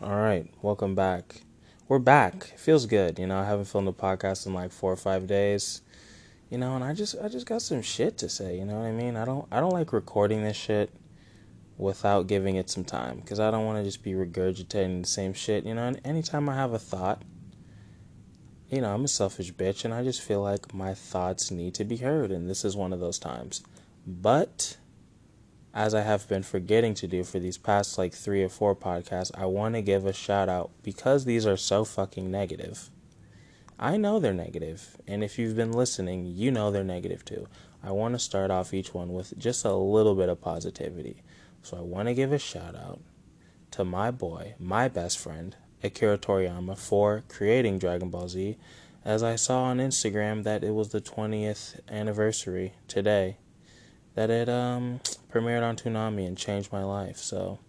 All right, welcome back. We're back. It feels good, you know. I haven't filmed a podcast in like four or five days, you know, and I just I just got some shit to say. You know what I mean? I don't I don't like recording this shit without giving it some time because I don't want to just be regurgitating the same shit. You know, and anytime I have a thought, you know, I'm a selfish bitch, and I just feel like my thoughts need to be heard, and this is one of those times. But as I have been forgetting to do for these past like three or four podcasts, I want to give a shout out because these are so fucking negative. I know they're negative, and if you've been listening, you know they're negative too. I want to start off each one with just a little bit of positivity. So I want to give a shout out to my boy, my best friend, Akira Toriyama, for creating Dragon Ball Z, as I saw on Instagram that it was the 20th anniversary today that it um, premiered on Toonami and changed my life. So,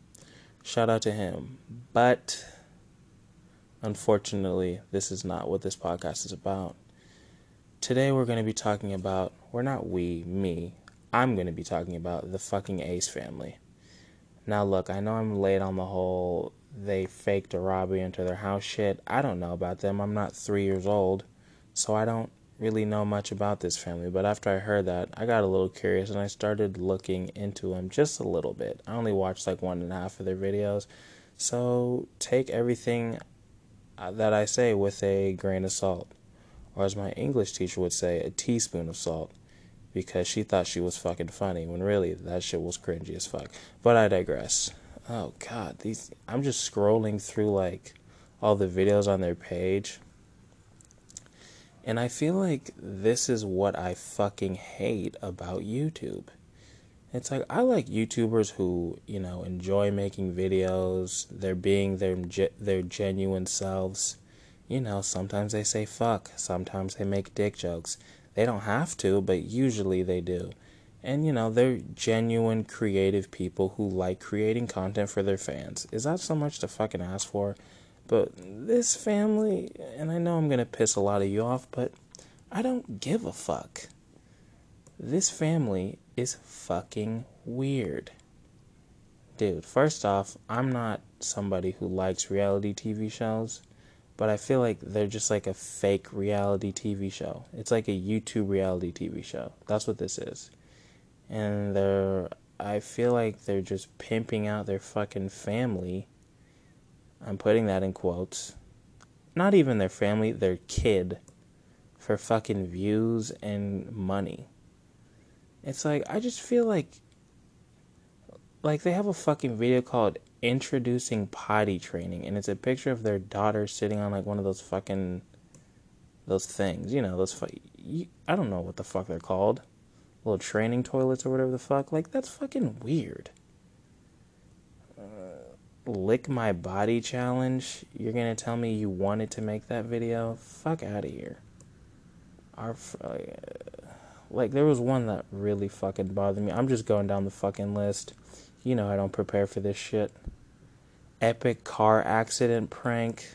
shout out to him. But unfortunately, this is not what this podcast is about. Today, we're going to be talking about, we're not we, me, I'm going to be talking about the fucking Ace family. Now, look, I know I'm late on the whole they faked a robbery into their house shit. I don't know about them. I'm not three years old, so I don't really know much about this family, but after I heard that, I got a little curious and I started looking into them just a little bit. I only watched like one and a half of their videos, so take everything uh, that I say with a grain of salt, or as my English teacher would say, a teaspoon of salt, because she thought she was fucking funny when really that shit was cringy as fuck. But I digress. Oh god, these I'm just scrolling through like all the videos on their page and I feel like this is what I fucking hate about YouTube. It's like I like YouTubers who, you know, enjoy making videos, they're being their their genuine selves. You know, sometimes they say fuck, sometimes they make dick jokes. They don't have to, but usually they do. And you know, they're genuine creative people who like creating content for their fans. Is that so much to fucking ask for? But this family, and I know I'm going to piss a lot of you off, but I don't give a fuck. This family is fucking weird. Dude, first off, I'm not somebody who likes reality TV shows, but I feel like they're just like a fake reality TV show. It's like a YouTube reality TV show. That's what this is. And they're I feel like they're just pimping out their fucking family I'm putting that in quotes. Not even their family, their kid for fucking views and money. It's like I just feel like like they have a fucking video called introducing potty training and it's a picture of their daughter sitting on like one of those fucking those things, you know, those fu- you, I don't know what the fuck they're called. Little training toilets or whatever the fuck. Like that's fucking weird lick my body challenge, you're gonna tell me you wanted to make that video? Fuck out of here. Our uh, like there was one that really fucking bothered me. I'm just going down the fucking list. You know I don't prepare for this shit. Epic car accident prank.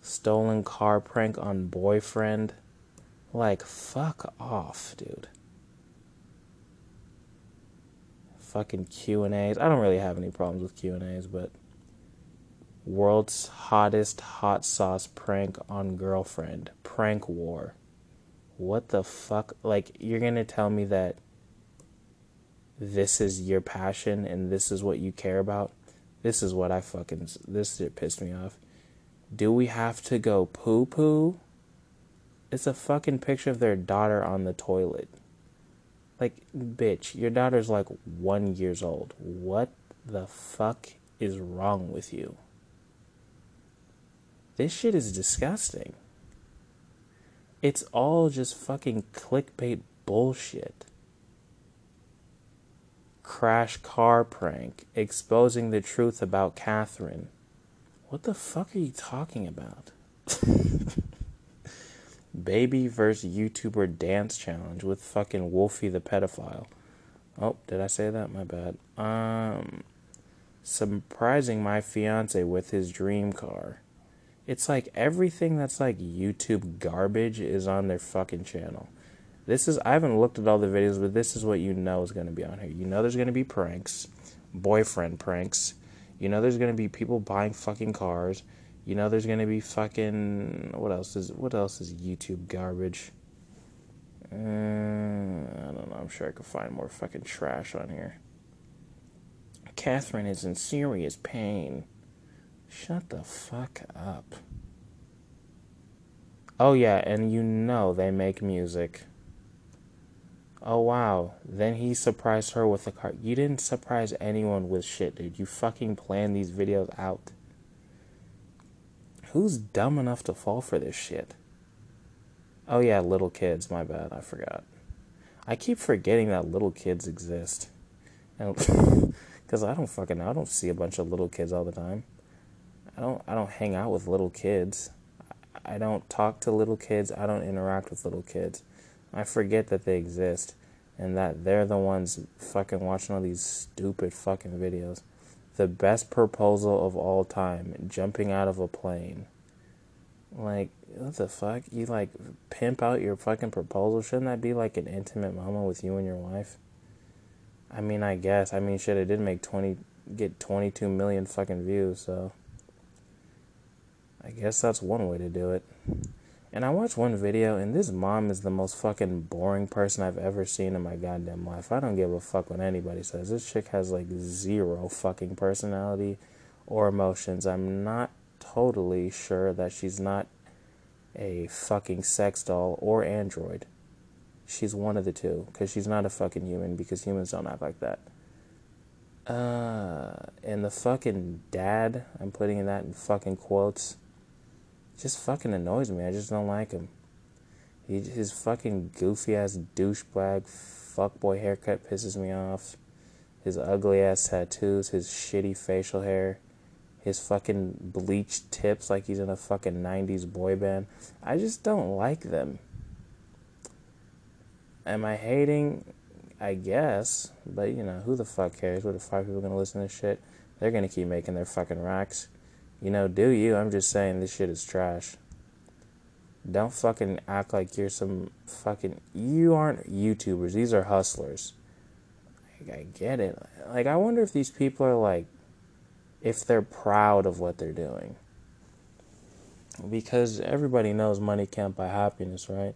Stolen car prank on boyfriend. Like fuck off, dude. Fucking Q and A's. I don't really have any problems with Q and A's, but world's hottest hot sauce prank on girlfriend prank war. What the fuck? Like you're gonna tell me that this is your passion and this is what you care about? This is what I fucking this shit pissed me off. Do we have to go poo poo? It's a fucking picture of their daughter on the toilet. Like, bitch, your daughter's like one years old. What the fuck is wrong with you? This shit is disgusting. It's all just fucking clickbait bullshit. Crash car prank exposing the truth about Catherine. What the fuck are you talking about? Baby versus YouTuber dance challenge with fucking Wolfie the pedophile. Oh, did I say that? My bad. Um, surprising my fiance with his dream car. It's like everything that's like YouTube garbage is on their fucking channel. This is I haven't looked at all the videos, but this is what you know is going to be on here. You know there's going to be pranks, boyfriend pranks. You know there's gonna be people buying fucking cars. You know there's gonna be fucking what else is what else is YouTube garbage? Uh, I don't know. I'm sure I could find more fucking trash on here. Catherine is in serious pain. Shut the fuck up. Oh, yeah, and you know they make music. Oh, wow. Then he surprised her with a car. You didn't surprise anyone with shit, dude. You fucking planned these videos out. Who's dumb enough to fall for this shit? Oh, yeah, little kids. My bad. I forgot. I keep forgetting that little kids exist. Because I don't fucking I don't see a bunch of little kids all the time. I don't I don't hang out with little kids. I don't talk to little kids. I don't interact with little kids. I forget that they exist and that they're the ones fucking watching all these stupid fucking videos. The best proposal of all time, jumping out of a plane. Like, what the fuck? You like pimp out your fucking proposal? Shouldn't that be like an intimate moment with you and your wife? I mean, I guess. I mean, shit, it did make 20 get 22 million fucking views, so I guess that's one way to do it. And I watched one video, and this mom is the most fucking boring person I've ever seen in my goddamn life. I don't give a fuck what anybody says. This chick has like zero fucking personality or emotions. I'm not totally sure that she's not a fucking sex doll or android. She's one of the two, because she's not a fucking human, because humans don't act like that. Uh, and the fucking dad, I'm putting that in fucking quotes just fucking annoys me. I just don't like him. He, his fucking goofy ass douchebag fuckboy haircut pisses me off. His ugly ass tattoos, his shitty facial hair, his fucking bleached tips like he's in a fucking 90s boy band. I just don't like them. Am I hating? I guess. But, you know, who the fuck cares? What the fuck people gonna listen to shit? They're gonna keep making their fucking racks. You know, do you? I'm just saying this shit is trash. Don't fucking act like you're some fucking. You aren't YouTubers. These are hustlers. Like, I get it. Like, I wonder if these people are like. If they're proud of what they're doing. Because everybody knows money can't buy happiness, right?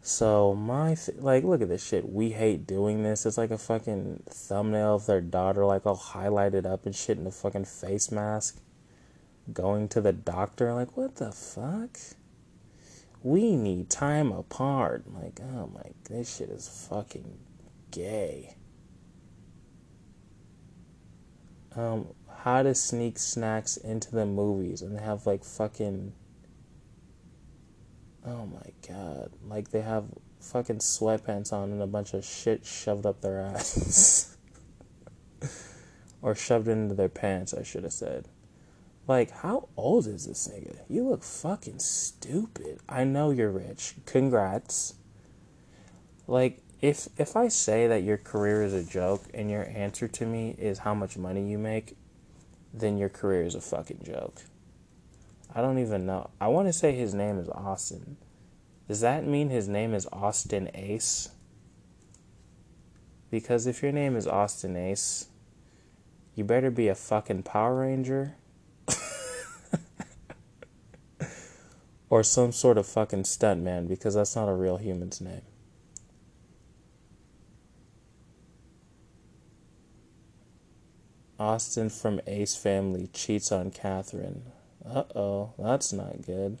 So, my. Th- like, look at this shit. We hate doing this. It's like a fucking thumbnail of their daughter, like, all highlighted up and shit in a fucking face mask going to the doctor. Like, what the fuck? We need time apart. Like, oh my, this shit is fucking gay. Um, how to sneak snacks into the movies and have like fucking. Oh my god. Like, they have fucking sweatpants on and a bunch of shit shoved up their ass. or shoved into their pants, I should have said. Like, how old is this nigga? You look fucking stupid. I know you're rich. Congrats. Like, if if I say that your career is a joke and your answer to me is how much money you make, then your career is a fucking joke. I don't even know. I want to say his name is Austin. Does that mean his name is Austin Ace? Because if your name is Austin Ace, you better be a fucking Power Ranger or some sort of fucking stuntman because that's not a real human's name. Austin from Ace Family cheats on Catherine. Uh oh, that's not good.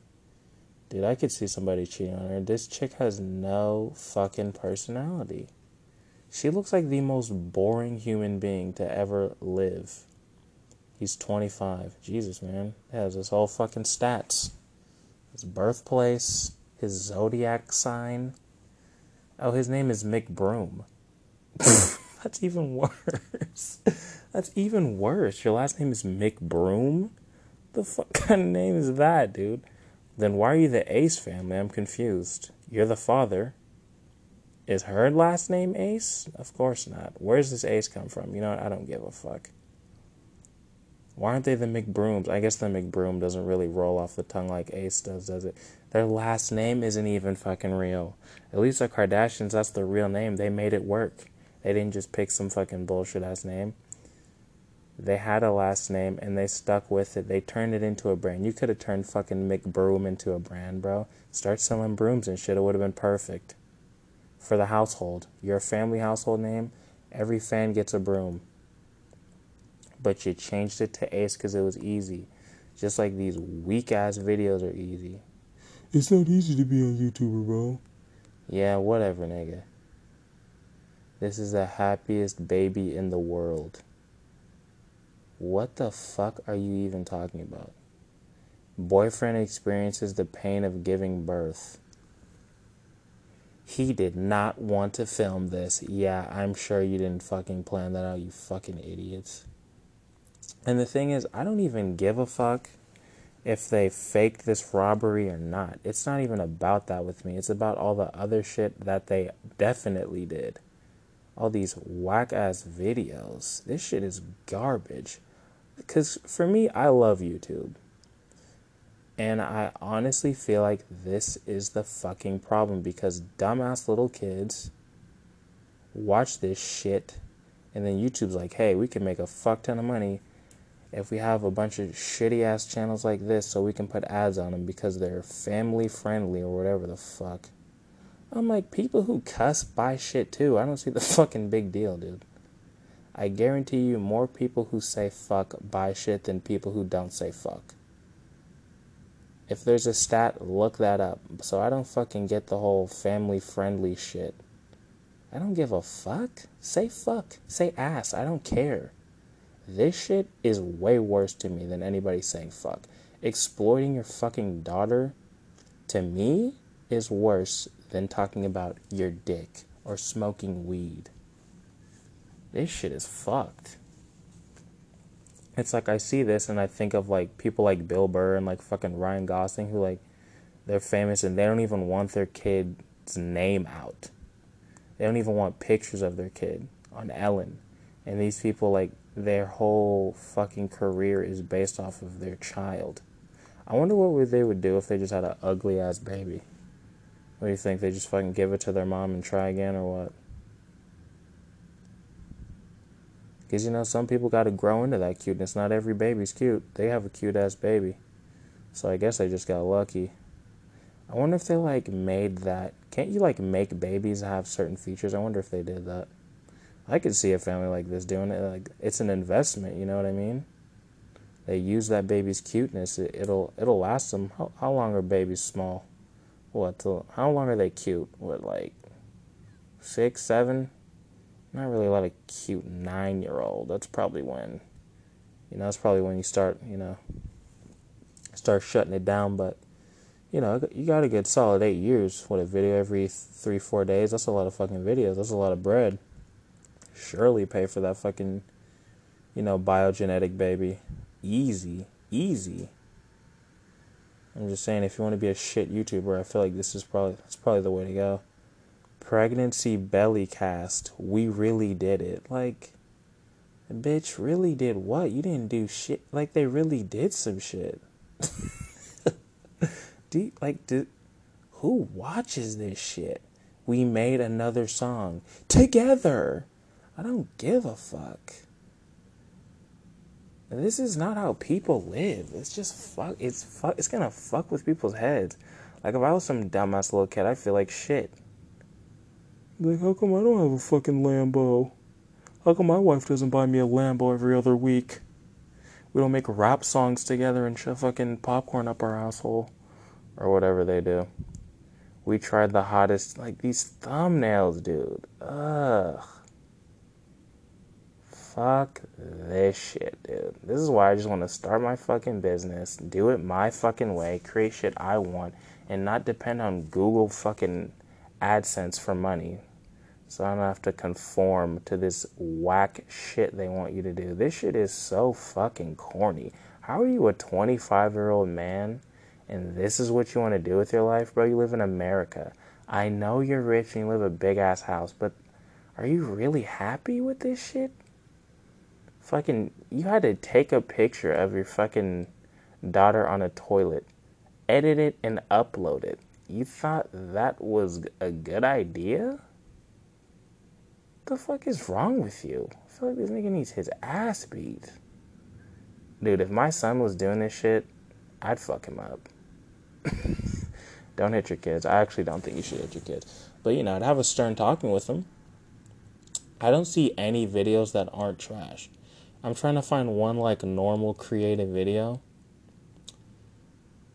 Dude, I could see somebody cheating on her. This chick has no fucking personality. She looks like the most boring human being to ever live. He's 25. Jesus, man. He has his whole fucking stats his birthplace, his zodiac sign. Oh, his name is McBroom. That's even worse. That's even worse. Your last name is McBroom? The fuck kind of name is that, dude? Then why are you the Ace family? I'm confused. You're the father. Is her last name Ace? Of course not. Where's this Ace come from? You know? I don't give a fuck. Why aren't they the McBrooms? I guess the McBroom doesn't really roll off the tongue like Ace does, does it? Their last name isn't even fucking real. At least the Kardashians, that's the real name. They made it work. They didn't just pick some fucking bullshit ass name. They had a last name and they stuck with it. They turned it into a brand. You could have turned fucking McBroom into a brand, bro. Start selling brooms and shit. It would have been perfect for the household. Your family household name, every fan gets a broom. But you changed it to Ace because it was easy. Just like these weak ass videos are easy. It's not easy to be a YouTuber, bro. Yeah, whatever, nigga. This is the happiest baby in the world. What the fuck are you even talking about? Boyfriend experiences the pain of giving birth. He did not want to film this. Yeah, I'm sure you didn't fucking plan that out, you fucking idiots. And the thing is, I don't even give a fuck if they faked this robbery or not. It's not even about that with me. It's about all the other shit that they definitely did. All these whack ass videos. This shit is garbage. Because for me, I love YouTube. And I honestly feel like this is the fucking problem because dumbass little kids watch this shit and then YouTube's like, hey, we can make a fuck ton of money if we have a bunch of shitty ass channels like this so we can put ads on them because they're family friendly or whatever the fuck. I'm like, people who cuss buy shit too. I don't see the fucking big deal, dude. I guarantee you more people who say fuck buy shit than people who don't say fuck. If there's a stat, look that up. So I don't fucking get the whole family friendly shit. I don't give a fuck. Say fuck. Say ass. I don't care. This shit is way worse to me than anybody saying fuck. Exploiting your fucking daughter, to me, is worse than talking about your dick or smoking weed this shit is fucked. It's like I see this and I think of like people like Bill Burr and like fucking Ryan Gosling who like they're famous and they don't even want their kid's name out. They don't even want pictures of their kid on Ellen. And these people like their whole fucking career is based off of their child. I wonder what they would do if they just had an ugly ass baby. What do you think? They just fucking give it to their mom and try again or what? Because, you know, some people got to grow into that cuteness. Not every baby's cute. They have a cute ass baby. So I guess I just got lucky. I wonder if they, like, made that. Can't you, like, make babies have certain features? I wonder if they did that. I could see a family like this doing it. Like, it's an investment, you know what I mean? They use that baby's cuteness. It, will it'll last them. How, how long are babies small? What? Till, how long are they cute? What, like, six, seven? not really a lot of cute nine year old. That's probably when, you know, that's probably when you start, you know, start shutting it down. But, you know, you got a good solid eight years. What, a video every three, four days? That's a lot of fucking videos. That's a lot of bread. Surely pay for that fucking, you know, biogenetic baby. Easy. Easy. I'm just saying, if you want to be a shit YouTuber, I feel like this is probably that's probably the way to go pregnancy belly cast. We really did it. Like, bitch, really did what? You didn't do shit. Like, they really did some shit. do you, like, do, who watches this shit? We made another song together. I don't give a fuck. This is not how people live. It's just fuck. It's fuck. It's gonna fuck with people's heads. Like if I was some dumbass little kid, I feel like shit. Like, how come I don't have a fucking Lambo? How come my wife doesn't buy me a Lambo every other week? We don't make rap songs together and shove fucking popcorn up our asshole. Or whatever they do. We tried the hottest, like these thumbnails, dude. Ugh. Fuck this shit, dude. This is why I just want to start my fucking business, do it my fucking way, create shit I want, and not depend on Google fucking AdSense for money so I don't have to conform to this whack shit they want you to do. This shit is so fucking corny. How are you a 25 year old man and this is what you want to do with your life, bro? You live in America. I know you're rich and you live a big ass house, but are you really happy with this shit? Fucking, you had to take a picture of your fucking daughter on a toilet, edit it, and upload it. You thought that was a good idea? the fuck is wrong with you? I feel like this nigga needs his ass beat. Dude, if my son was doing this shit, I'd fuck him up. don't hit your kids. I actually don't think you should hit your kids. But you know, I'd have a stern talking with them. I don't see any videos that aren't trash. I'm trying to find one like normal creative video.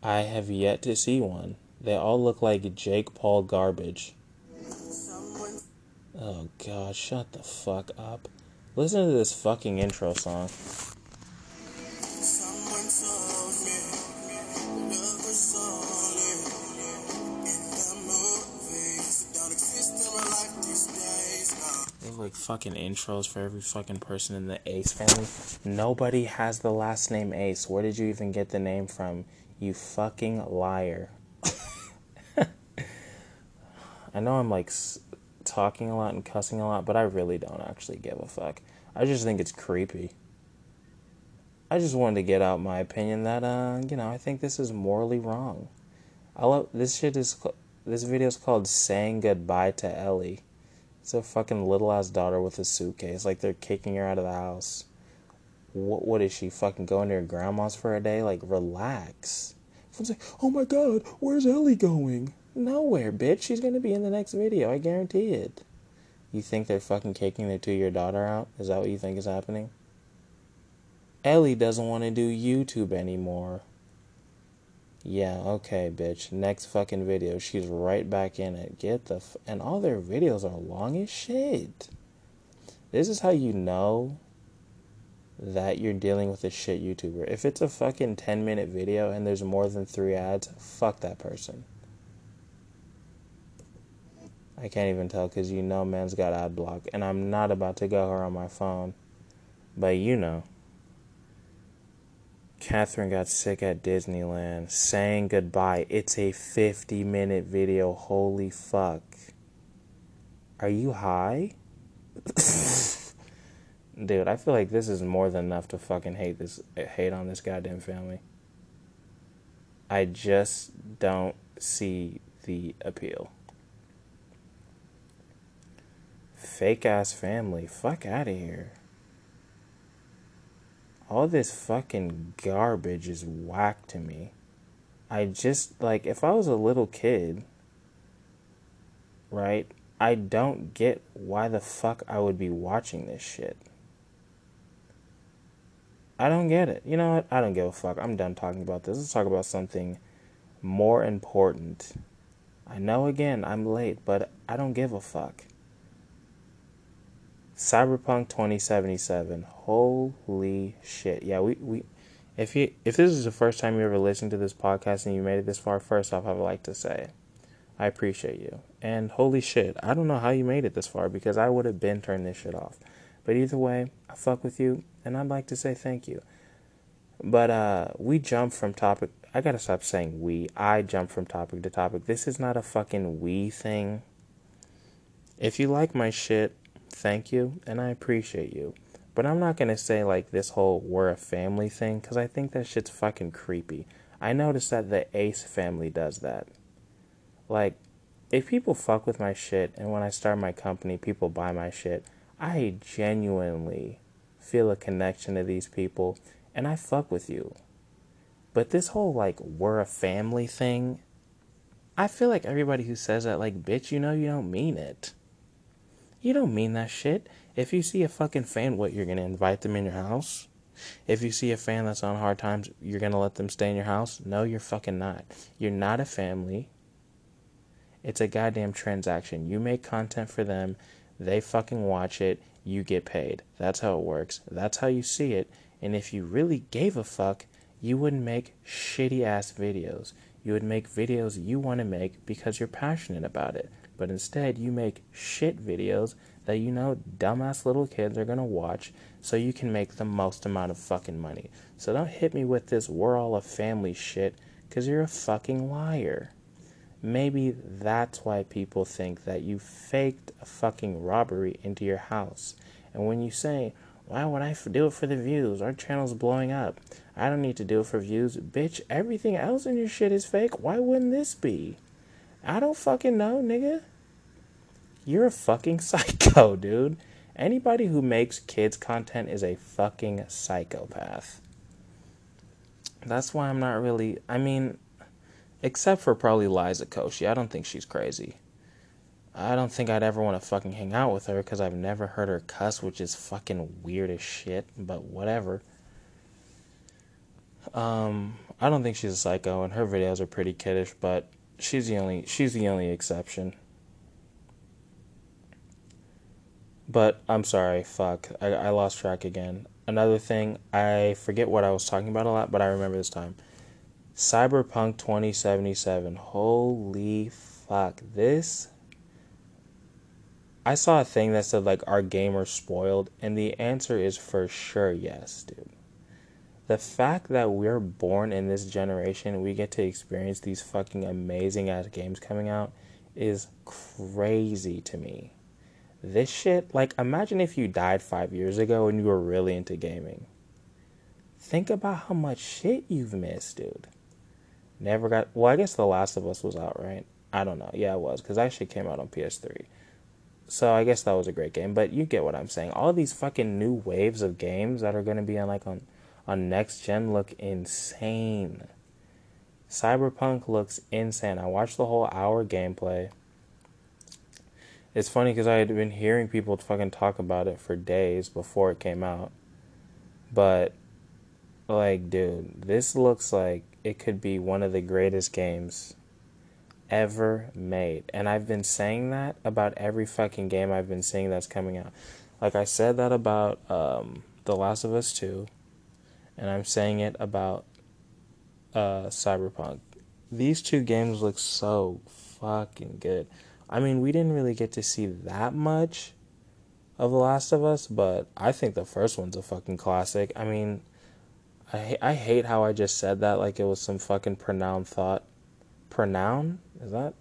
I have yet to see one. They all look like Jake Paul garbage. Oh god, shut the fuck up. Listen to this fucking intro song. Like fucking intros for every fucking person in the Ace family. Nobody has the last name Ace. Where did you even get the name from? You fucking liar. I know I'm like talking a lot and cussing a lot, but I really don't actually give a fuck. I just think it's creepy. I just wanted to get out my opinion that uh, you know, I think this is morally wrong. I love this shit is this video is called "Saying Goodbye to Ellie." It's a fucking little ass daughter with a suitcase, like they're kicking her out of the house. What what is she fucking going to her grandma's for a day? Like relax. Everyone's like, oh my god, where's Ellie going? Nowhere, bitch. She's gonna be in the next video. I guarantee it. You think they're fucking kicking their two year daughter out? Is that what you think is happening? Ellie doesn't want to do YouTube anymore. Yeah, okay, bitch. Next fucking video. She's right back in it. Get the. F- and all their videos are long as shit. This is how you know that you're dealing with a shit YouTuber. If it's a fucking 10 minute video and there's more than three ads, fuck that person. I can't even tell because you know man's got ad block. And I'm not about to go her on my phone. But you know. Catherine got sick at Disneyland, saying goodbye. It's a 50 minute video. Holy fuck. Are you high? Dude, I feel like this is more than enough to fucking hate this hate on this goddamn family. I just don't see the appeal. Fake ass family. Fuck out of here. All this fucking garbage is whack to me. I just, like, if I was a little kid, right, I don't get why the fuck I would be watching this shit. I don't get it. You know what? I don't give a fuck. I'm done talking about this. Let's talk about something more important. I know again I'm late, but I don't give a fuck. Cyberpunk 2077. Holy shit. Yeah, we, we if you if this is the first time you ever listened to this podcast and you made it this far, first off I would like to say I appreciate you. And holy shit, I don't know how you made it this far because I would have been turned this shit off. But either way, I fuck with you and I'd like to say thank you. But uh we jump from topic I gotta stop saying we. I jump from topic to topic. This is not a fucking we thing. If you like my shit, thank you and I appreciate you. But I'm not gonna say like this whole we're a family thing because I think that shit's fucking creepy. I noticed that the Ace family does that. Like, if people fuck with my shit and when I start my company, people buy my shit, I genuinely feel a connection to these people and I fuck with you. But this whole like we're a family thing, I feel like everybody who says that, like, bitch, you know you don't mean it. You don't mean that shit. If you see a fucking fan, what, you're gonna invite them in your house? If you see a fan that's on hard times, you're gonna let them stay in your house? No, you're fucking not. You're not a family. It's a goddamn transaction. You make content for them, they fucking watch it, you get paid. That's how it works. That's how you see it. And if you really gave a fuck, you wouldn't make shitty ass videos. You would make videos you want to make because you're passionate about it. But instead, you make shit videos that you know dumbass little kids are to watch so you can make the most amount of fucking money. So don't hit me with this we're all a family shit because you're a fucking liar. Maybe that's why people think that you faked a fucking robbery into your house. And when you say, why would I do it for the views? Our channel's blowing up. I don't need to do it for views. Bitch, everything else in your shit is fake. Why wouldn't this be? I don't fucking know, nigga. You're a fucking psycho, dude. Anybody who makes kids content is a fucking psychopath. that's why I'm not really. I mean, except for probably Liza Koshy. I don't think she's crazy. I don't think I'd ever want to fucking hang out with her because I've never heard her cuss, which is fucking weird as shit, but whatever. Um, I don't think she's a psycho, and her videos are pretty kiddish, but she's the only she's the only exception. But I'm sorry, fuck, I, I lost track again. Another thing, I forget what I was talking about a lot, but I remember this time. Cyberpunk 2077. Holy fuck, this I saw a thing that said like our gamers spoiled, and the answer is for sure yes, dude. The fact that we're born in this generation, we get to experience these fucking amazing ass games coming out is crazy to me. This shit, like, imagine if you died five years ago and you were really into gaming. Think about how much shit you've missed, dude. Never got. Well, I guess The Last of Us was out, right? I don't know. Yeah, it was, because that shit came out on PS3. So I guess that was a great game, but you get what I'm saying. All these fucking new waves of games that are going to be on like on on next gen look insane. Cyberpunk looks insane. I watched the whole hour gameplay. It's funny because I had been hearing people fucking talk about it for days before it came out. But, like, dude, this looks like it could be one of the greatest games ever made. And I've been saying that about every fucking game I've been seeing that's coming out. Like I said that about um, The Last of Us 2, and I'm saying it about uh, Cyberpunk. These two games look so fucking good. I mean, we didn't really get to see that much of The Last of Us, but I think the first one's a fucking classic. I mean, I I hate how I just said that like it was some fucking pronoun thought. Pronoun? Is that?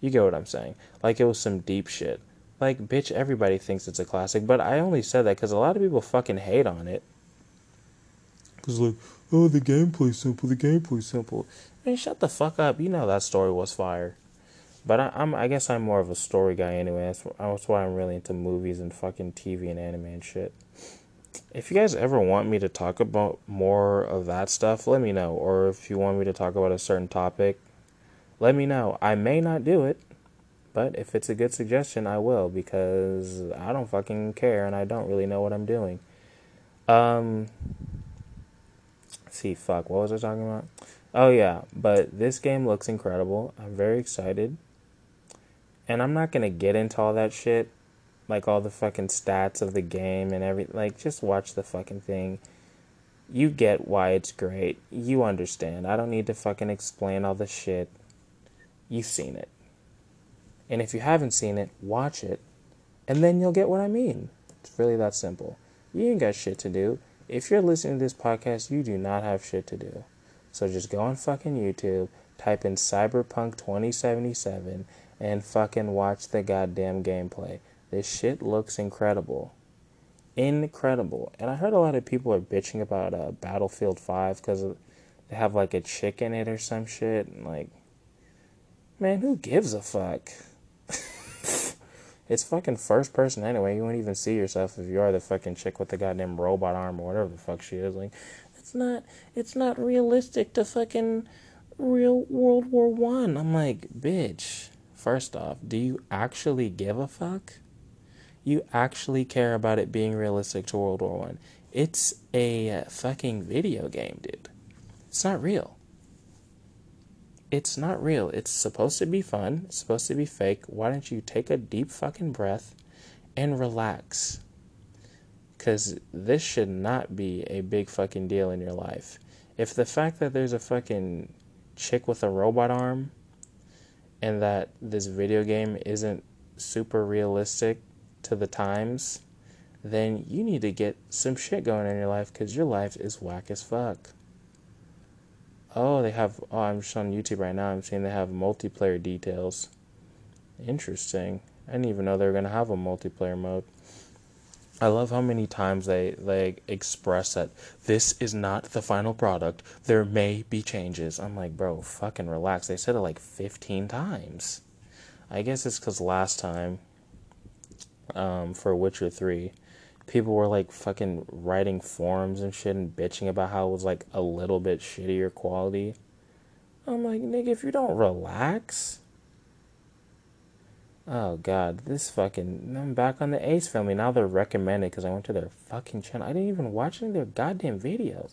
You get what I'm saying. Like it was some deep shit. Like, bitch, everybody thinks it's a classic, but I only said that because a lot of people fucking hate on it. Cause like, oh, the gameplay's simple. The gameplay's simple. I mean, shut the fuck up. You know that story was fire. But I, am I guess I'm more of a story guy anyway. That's, that's why I'm really into movies and fucking TV and anime and shit. If you guys ever want me to talk about more of that stuff, let me know. Or if you want me to talk about a certain topic, let me know. I may not do it, but if it's a good suggestion, I will because I don't fucking care and I don't really know what I'm doing. Um, see, fuck, what was I talking about? Oh, yeah, but this game looks incredible. I'm very excited. And I'm not going to get into all that shit, like all the fucking stats of the game and everything. Like, just watch the fucking thing. You get why it's great. You understand. I don't need to fucking explain all the shit you've seen it. And if you haven't seen it, watch it, and then you'll get what I mean. It's really that simple. You ain't got shit to do. If you're listening to this podcast, you do not have shit to do. So just go on fucking YouTube, type in Cyberpunk 2077, and fucking watch the goddamn gameplay. This shit looks incredible. Incredible. And I heard a lot of people are bitching about uh, Battlefield 5 because they have like a chick in it or some shit. And like, Man, who gives a fuck? it's fucking first person anyway. You won't even see yourself if you are the fucking chick with the goddamn robot arm or whatever the fuck she is. Like, it's not. It's not realistic to fucking real World War One. I'm like, bitch. First off, do you actually give a fuck? You actually care about it being realistic to World War One? It's a fucking video game, dude. It's not real it's not real. It's supposed to be fun. It's supposed to be fake. Why don't you take a deep fucking breath and relax? Because this should not be a big fucking deal in your life. If the fact that there's a fucking chick with a robot arm and that this video game isn't super realistic to the times, then you need to get some shit going in your life because your life is whack as fuck. Oh, they have. Oh, I'm just on YouTube right now. I'm seeing they have multiplayer details. Interesting. I didn't even know they were gonna have a multiplayer mode. I love how many times they they express that this is not the final product. There may be changes. I'm like, bro, fucking relax. They said it like 15 times. I guess it's because last time, um, for Witcher 3, people were like fucking writing forums and shit and bitching about how it was like a little bit shittier quality. I'm like, nigga, if you don't relax. Oh god, this fucking. I'm back on the Ace family. Now they're recommended because I went to their fucking channel. I didn't even watch any of their goddamn videos.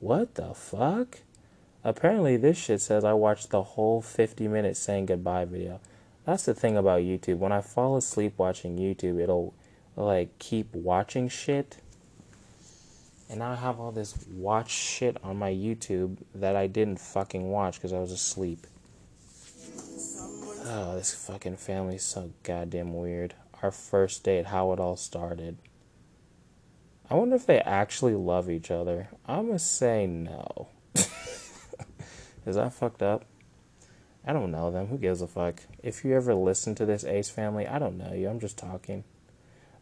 What the fuck? Apparently, this shit says I watched the whole 50 minute saying goodbye video. That's the thing about YouTube. When I fall asleep watching YouTube, it'll like keep watching shit. And now I have all this watch shit on my YouTube that I didn't fucking watch because I was asleep. Oh, this fucking family's so goddamn weird. Our first date, how it all started. I wonder if they actually love each other. I'm gonna say no. Is that fucked up? I don't know them. Who gives a fuck? If you ever listen to this Ace family, I don't know you. I'm just talking.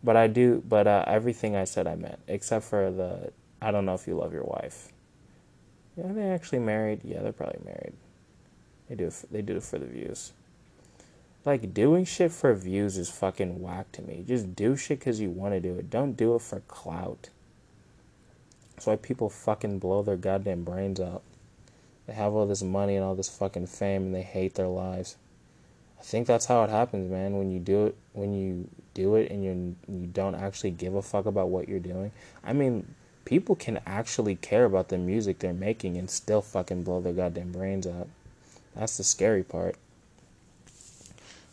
But I do. But uh, everything I said, I meant, except for the. I don't know if you love your wife. Yeah, they actually married. Yeah, they're probably married. They do. It, they do it for the views. Like doing shit for views is fucking whack to me. Just do shit because you want to do it. Don't do it for clout. That's why people fucking blow their goddamn brains out. They have all this money and all this fucking fame and they hate their lives. I think that's how it happens, man. When you do it, when you do it and you you don't actually give a fuck about what you're doing. I mean, people can actually care about the music they're making and still fucking blow their goddamn brains out. That's the scary part.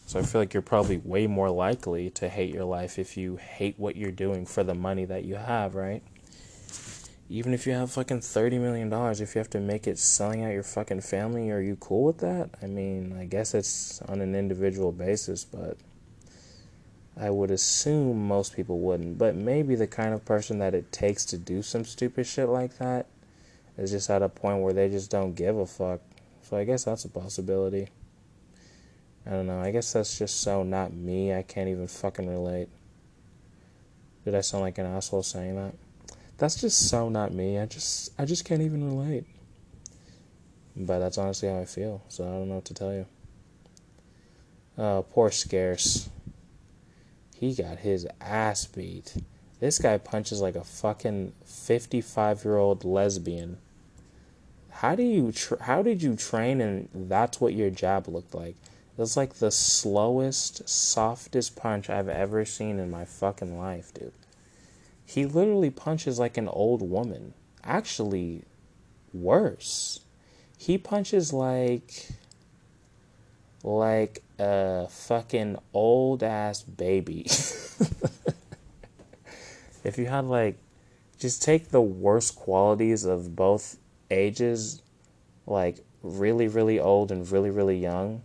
So I feel like you're probably way more likely to hate your life if you hate what you're doing for the money that you have, right? Even if you have fucking thirty million dollars, if you have to make it selling out your fucking family, are you cool with that? I mean, I guess it's on an individual basis, but I would assume most people wouldn't. But maybe the kind of person that it takes to do some stupid shit like that is just at a point where they just don't give a fuck. So I guess that's a possibility. I don't know. I guess that's just so not me. I can't even fucking relate. Did I sound like an asshole saying that? That's just so not me. I just I just can't even relate. But that's honestly how I feel. So I don't know what to tell you. Oh, poor Scarce. He got his ass beat. This guy punches like a fucking 55 year old lesbian. How do you tra- how did you train and that's what your jab looked like? Was like the slowest, softest punch I've ever seen in my fucking life, dude. He literally punches like an old woman. Actually, worse. He punches like like a fucking old ass baby. if you had like just take the worst qualities of both ages, like really really old and really really young,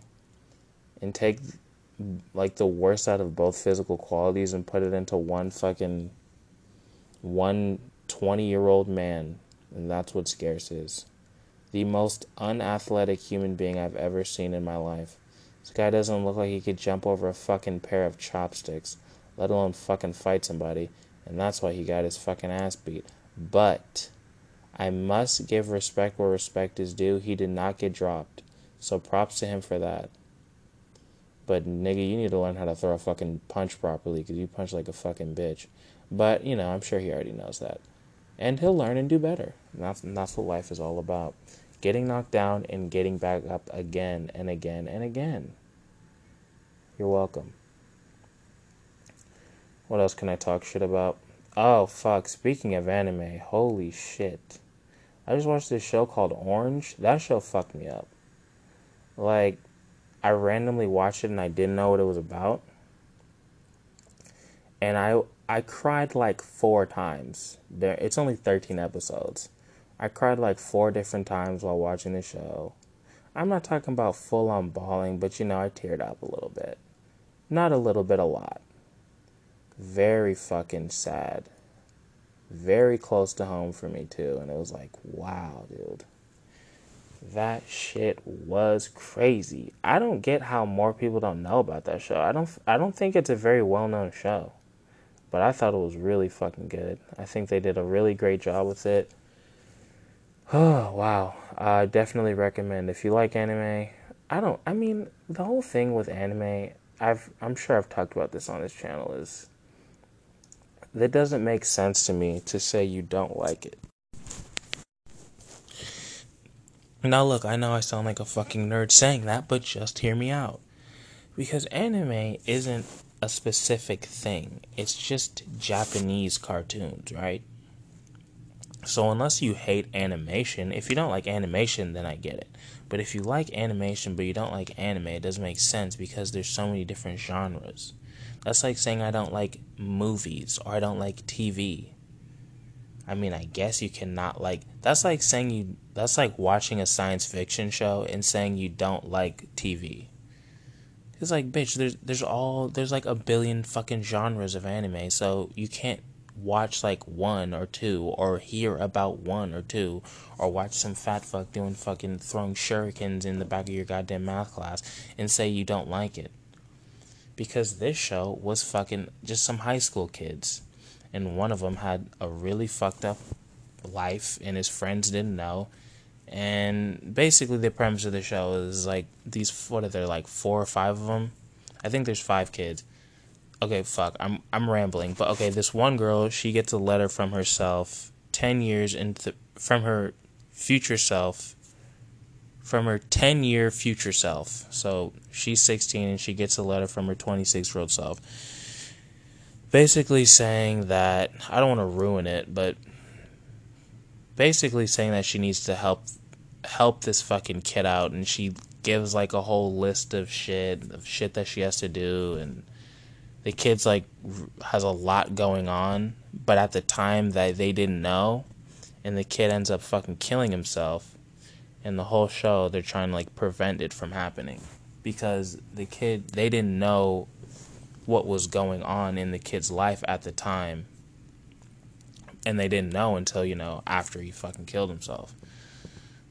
and take like the worst out of both physical qualities and put it into one fucking one 20 year old man, and that's what Scarce is. The most unathletic human being I've ever seen in my life. This guy doesn't look like he could jump over a fucking pair of chopsticks, let alone fucking fight somebody, and that's why he got his fucking ass beat. But I must give respect where respect is due. He did not get dropped. So props to him for that. But nigga, you need to learn how to throw a fucking punch properly because you punch like a fucking bitch. But, you know, I'm sure he already knows that. And he'll learn and do better. And that's, and that's what life is all about. Getting knocked down and getting back up again and again and again. You're welcome. What else can I talk shit about? Oh, fuck. Speaking of anime, holy shit. I just watched this show called Orange. That show fucked me up. Like, I randomly watched it and I didn't know what it was about. And I I cried like four times. There, it's only 13 episodes. I cried like four different times while watching the show. I'm not talking about full on bawling, but you know, I teared up a little bit. Not a little bit, a lot. Very fucking sad. Very close to home for me, too. And it was like, wow, dude. That shit was crazy. I don't get how more people don't know about that show. I don't I don't think it's a very well-known show. But I thought it was really fucking good. I think they did a really great job with it. Oh, wow. I definitely recommend if you like anime. I don't I mean, the whole thing with anime, I've I'm sure I've talked about this on this channel is that doesn't make sense to me to say you don't like it. Now, look, I know I sound like a fucking nerd saying that, but just hear me out. Because anime isn't a specific thing, it's just Japanese cartoons, right? So, unless you hate animation, if you don't like animation, then I get it. But if you like animation but you don't like anime, it doesn't make sense because there's so many different genres. That's like saying I don't like movies or I don't like TV. I mean, I guess you cannot like. That's like saying you. That's like watching a science fiction show and saying you don't like TV. It's like, bitch, there's there's all there's like a billion fucking genres of anime, so you can't watch like one or two or hear about one or two or watch some fat fuck doing fucking throwing shurikens in the back of your goddamn math class and say you don't like it. Because this show was fucking just some high school kids and one of them had a really fucked up life and his friends didn't know and basically the premise of the show is like these what are there like four or five of them i think there's five kids. Okay fuck i'm i'm rambling but okay this one girl she gets a letter from herself 10 years into from her future self from her 10 year future self. So she's 16 and she gets a letter from her 26 year old self. Basically saying that I don't want to ruin it, but basically saying that she needs to help help this fucking kid out and she gives like a whole list of shit of shit that she has to do and the kid's like has a lot going on, but at the time that they didn't know and the kid ends up fucking killing himself and the whole show they're trying to like prevent it from happening because the kid they didn't know what was going on in the kid's life at the time. And they didn't know until, you know, after he fucking killed himself.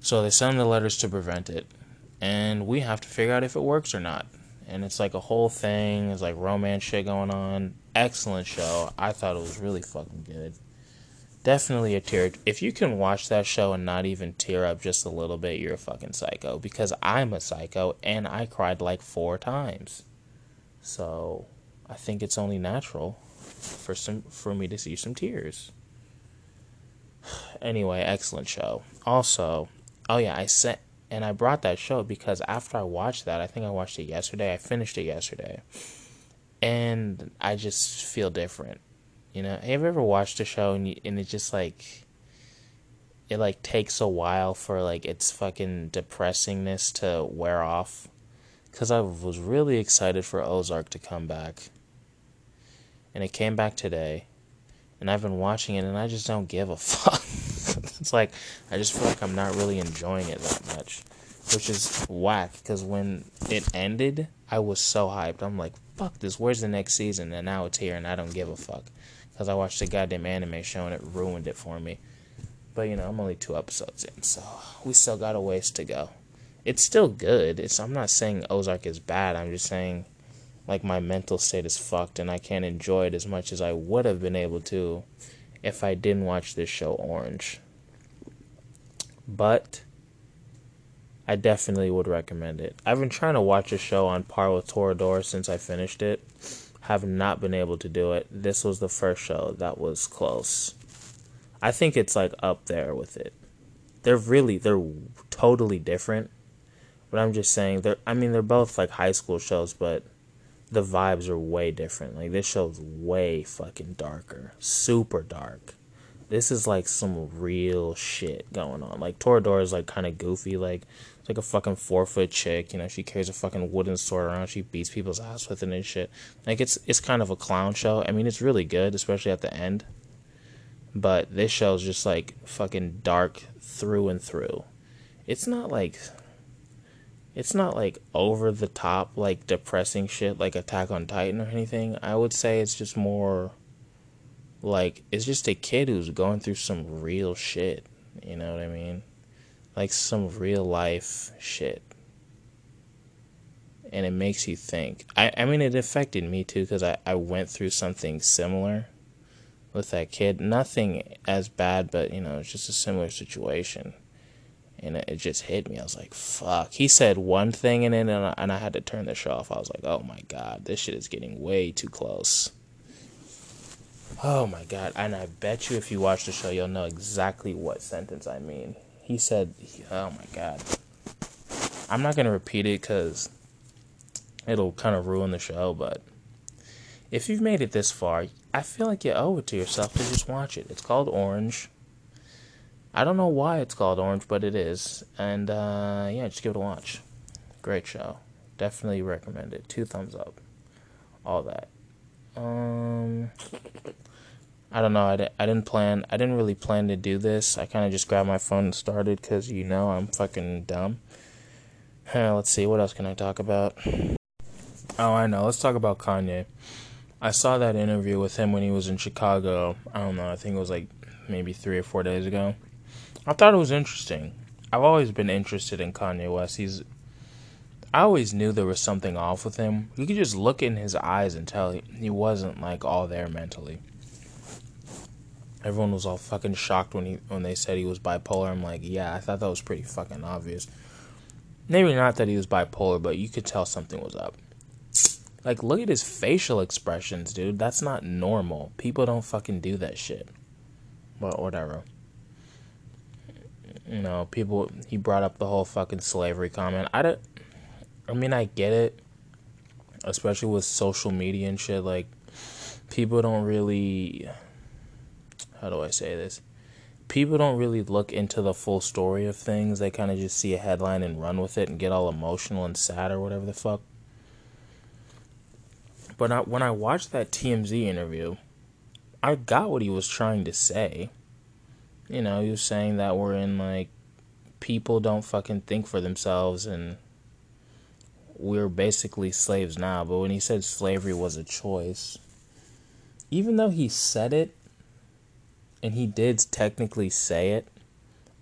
So they send the letters to prevent it. And we have to figure out if it works or not. And it's like a whole thing. It's like romance shit going on. Excellent show. I thought it was really fucking good. Definitely a tear. If you can watch that show and not even tear up just a little bit, you're a fucking psycho. Because I'm a psycho and I cried like four times. So I think it's only natural for some for me to see some tears. Anyway, excellent show. Also, oh yeah, I sent and I brought that show because after I watched that, I think I watched it yesterday. I finished it yesterday. And I just feel different. You know, have you ever watched a show and you, and it just like it like takes a while for like its fucking depressingness to wear off cuz I was really excited for Ozark to come back and it came back today and I've been watching it and I just don't give a fuck. It's like I just feel like I'm not really enjoying it that much, which is whack because when it ended, I was so hyped. I'm like, fuck this, where's the next season? And now it's here and I don't give a fuck because I watched the goddamn anime show and it ruined it for me. But you know, I'm only two episodes in, so we still got a ways to go. It's still good. It's I'm not saying Ozark is bad. I'm just saying like my mental state is fucked and I can't enjoy it as much as I would have been able to if I didn't watch this show Orange. But I definitely would recommend it. I've been trying to watch a show on par with Toradora since I finished it. Have not been able to do it. This was the first show that was close. I think it's like up there with it. They're really they're totally different. But I'm just saying they're I mean they're both like high school shows, but the vibes are way different. Like this show's way fucking darker, super dark. This is like some real shit going on. Like Toradora is like kind of goofy, like it's like a fucking four foot chick. You know, she carries a fucking wooden sword around. She beats people's ass with it and shit. Like it's it's kind of a clown show. I mean, it's really good, especially at the end. But this show is just like fucking dark through and through. It's not like it's not like over the top like depressing shit like Attack on Titan or anything. I would say it's just more like it's just a kid who's going through some real shit. You know what I mean? Like some real life shit. And it makes you think. I, I mean, it affected me too because I, I went through something similar with that kid. Nothing as bad, but you know, it's just a similar situation and it just hit me. I was like, "Fuck!" He said one thing in it, and and I had to turn the show off. I was like, "Oh my god, this shit is getting way too close." Oh my god! And I bet you, if you watch the show, you'll know exactly what sentence I mean. He said, "Oh my god." I'm not gonna repeat it because it'll kind of ruin the show. But if you've made it this far, I feel like you owe it to yourself to just watch it. It's called Orange. I don't know why it's called Orange, but it is. And uh, yeah, just give it a watch. Great show. Definitely recommend it. Two thumbs up. All that. Um, I don't know. I, I didn't plan. I didn't really plan to do this. I kind of just grabbed my phone and started because you know I'm fucking dumb. Let's see. What else can I talk about? Oh, I know. Let's talk about Kanye. I saw that interview with him when he was in Chicago. I don't know. I think it was like maybe three or four days ago. I thought it was interesting. I've always been interested in Kanye West. He's I always knew there was something off with him. You could just look in his eyes and tell he wasn't like all there mentally. Everyone was all fucking shocked when he when they said he was bipolar. I'm like, yeah, I thought that was pretty fucking obvious. Maybe not that he was bipolar, but you could tell something was up. Like, look at his facial expressions, dude. That's not normal. People don't fucking do that shit. But whatever you know, people he brought up the whole fucking slavery comment. I don't I mean, I get it, especially with social media and shit like people don't really how do I say this? People don't really look into the full story of things. They kind of just see a headline and run with it and get all emotional and sad or whatever the fuck. But I, when I watched that TMZ interview, I got what he was trying to say you know, he was saying that we're in like people don't fucking think for themselves and we're basically slaves now. But when he said slavery was a choice, even though he said it and he did technically say it,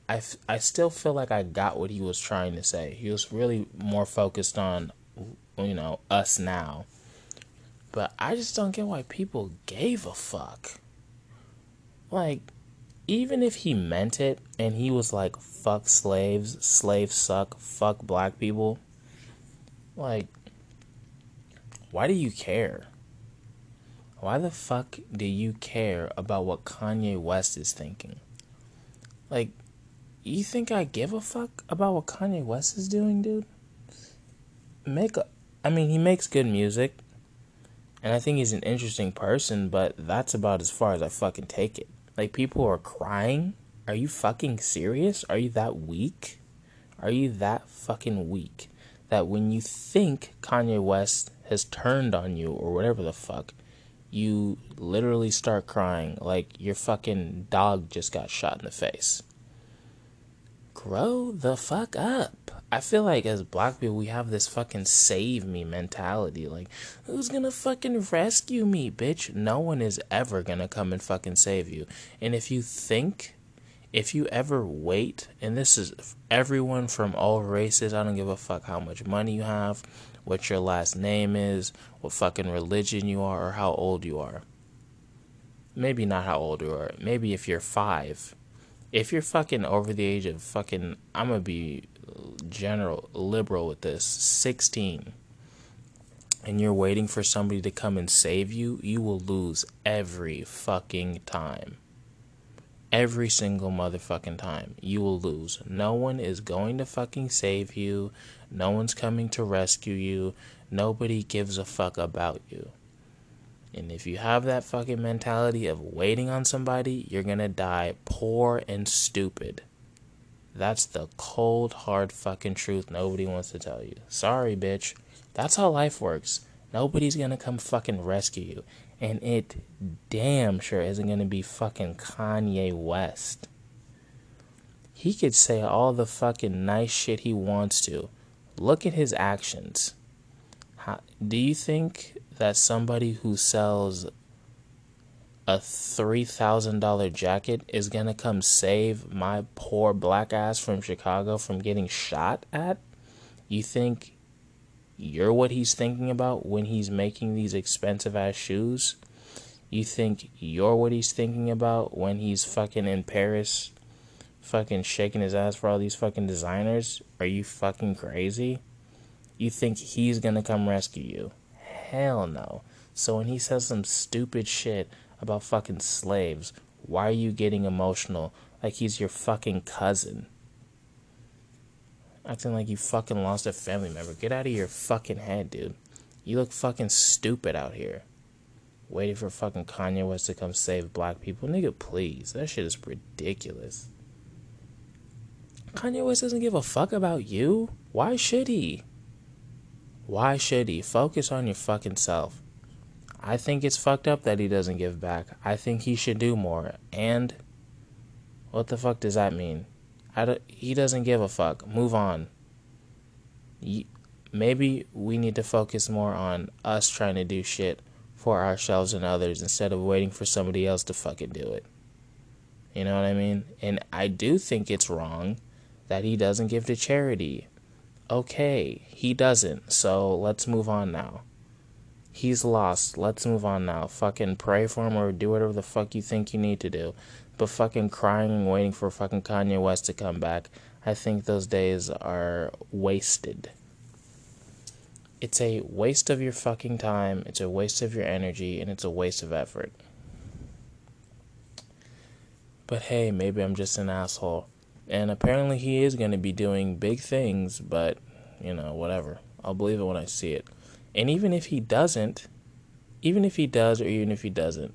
I, f- I still feel like I got what he was trying to say. He was really more focused on, you know, us now. But I just don't get why people gave a fuck. Like, even if he meant it and he was like, fuck slaves, slaves suck, fuck black people, like, why do you care? Why the fuck do you care about what Kanye West is thinking? Like, you think I give a fuck about what Kanye West is doing, dude? Make a, I mean, he makes good music, and I think he's an interesting person, but that's about as far as I fucking take it. Like people are crying. Are you fucking serious? Are you that weak? Are you that fucking weak that when you think Kanye West has turned on you or whatever the fuck, you literally start crying like your fucking dog just got shot in the face? Grow the fuck up. I feel like as black people, we have this fucking save me mentality. Like, who's gonna fucking rescue me, bitch? No one is ever gonna come and fucking save you. And if you think, if you ever wait, and this is everyone from all races, I don't give a fuck how much money you have, what your last name is, what fucking religion you are, or how old you are. Maybe not how old you are. Maybe if you're five. If you're fucking over the age of fucking, I'm gonna be general liberal with this 16 and you're waiting for somebody to come and save you, you will lose every fucking time. Every single motherfucking time. You will lose. No one is going to fucking save you. No one's coming to rescue you. Nobody gives a fuck about you. And if you have that fucking mentality of waiting on somebody, you're gonna die poor and stupid. That's the cold, hard fucking truth nobody wants to tell you. Sorry, bitch. That's how life works. Nobody's gonna come fucking rescue you. And it damn sure isn't gonna be fucking Kanye West. He could say all the fucking nice shit he wants to. Look at his actions. How, do you think that somebody who sells a $3,000 jacket is going to come save my poor black ass from Chicago from getting shot at? You think you're what he's thinking about when he's making these expensive ass shoes? You think you're what he's thinking about when he's fucking in Paris fucking shaking his ass for all these fucking designers? Are you fucking crazy? You think he's gonna come rescue you? Hell no. So when he says some stupid shit about fucking slaves. Why are you getting emotional like he's your fucking cousin? Acting like you fucking lost a family member. Get out of your fucking head, dude. You look fucking stupid out here. Waiting for fucking Kanye West to come save black people. Nigga, please. That shit is ridiculous. Kanye West doesn't give a fuck about you. Why should he? Why should he? Focus on your fucking self. I think it's fucked up that he doesn't give back. I think he should do more. And what the fuck does that mean? He doesn't give a fuck. Move on. maybe we need to focus more on us trying to do shit for ourselves and others instead of waiting for somebody else to fucking do it. You know what I mean? And I do think it's wrong that he doesn't give to charity. Okay, he doesn't. So let's move on now. He's lost. Let's move on now. Fucking pray for him or do whatever the fuck you think you need to do. But fucking crying and waiting for fucking Kanye West to come back, I think those days are wasted. It's a waste of your fucking time, it's a waste of your energy, and it's a waste of effort. But hey, maybe I'm just an asshole. And apparently he is going to be doing big things, but, you know, whatever. I'll believe it when I see it. And even if he doesn't, even if he does or even if he doesn't,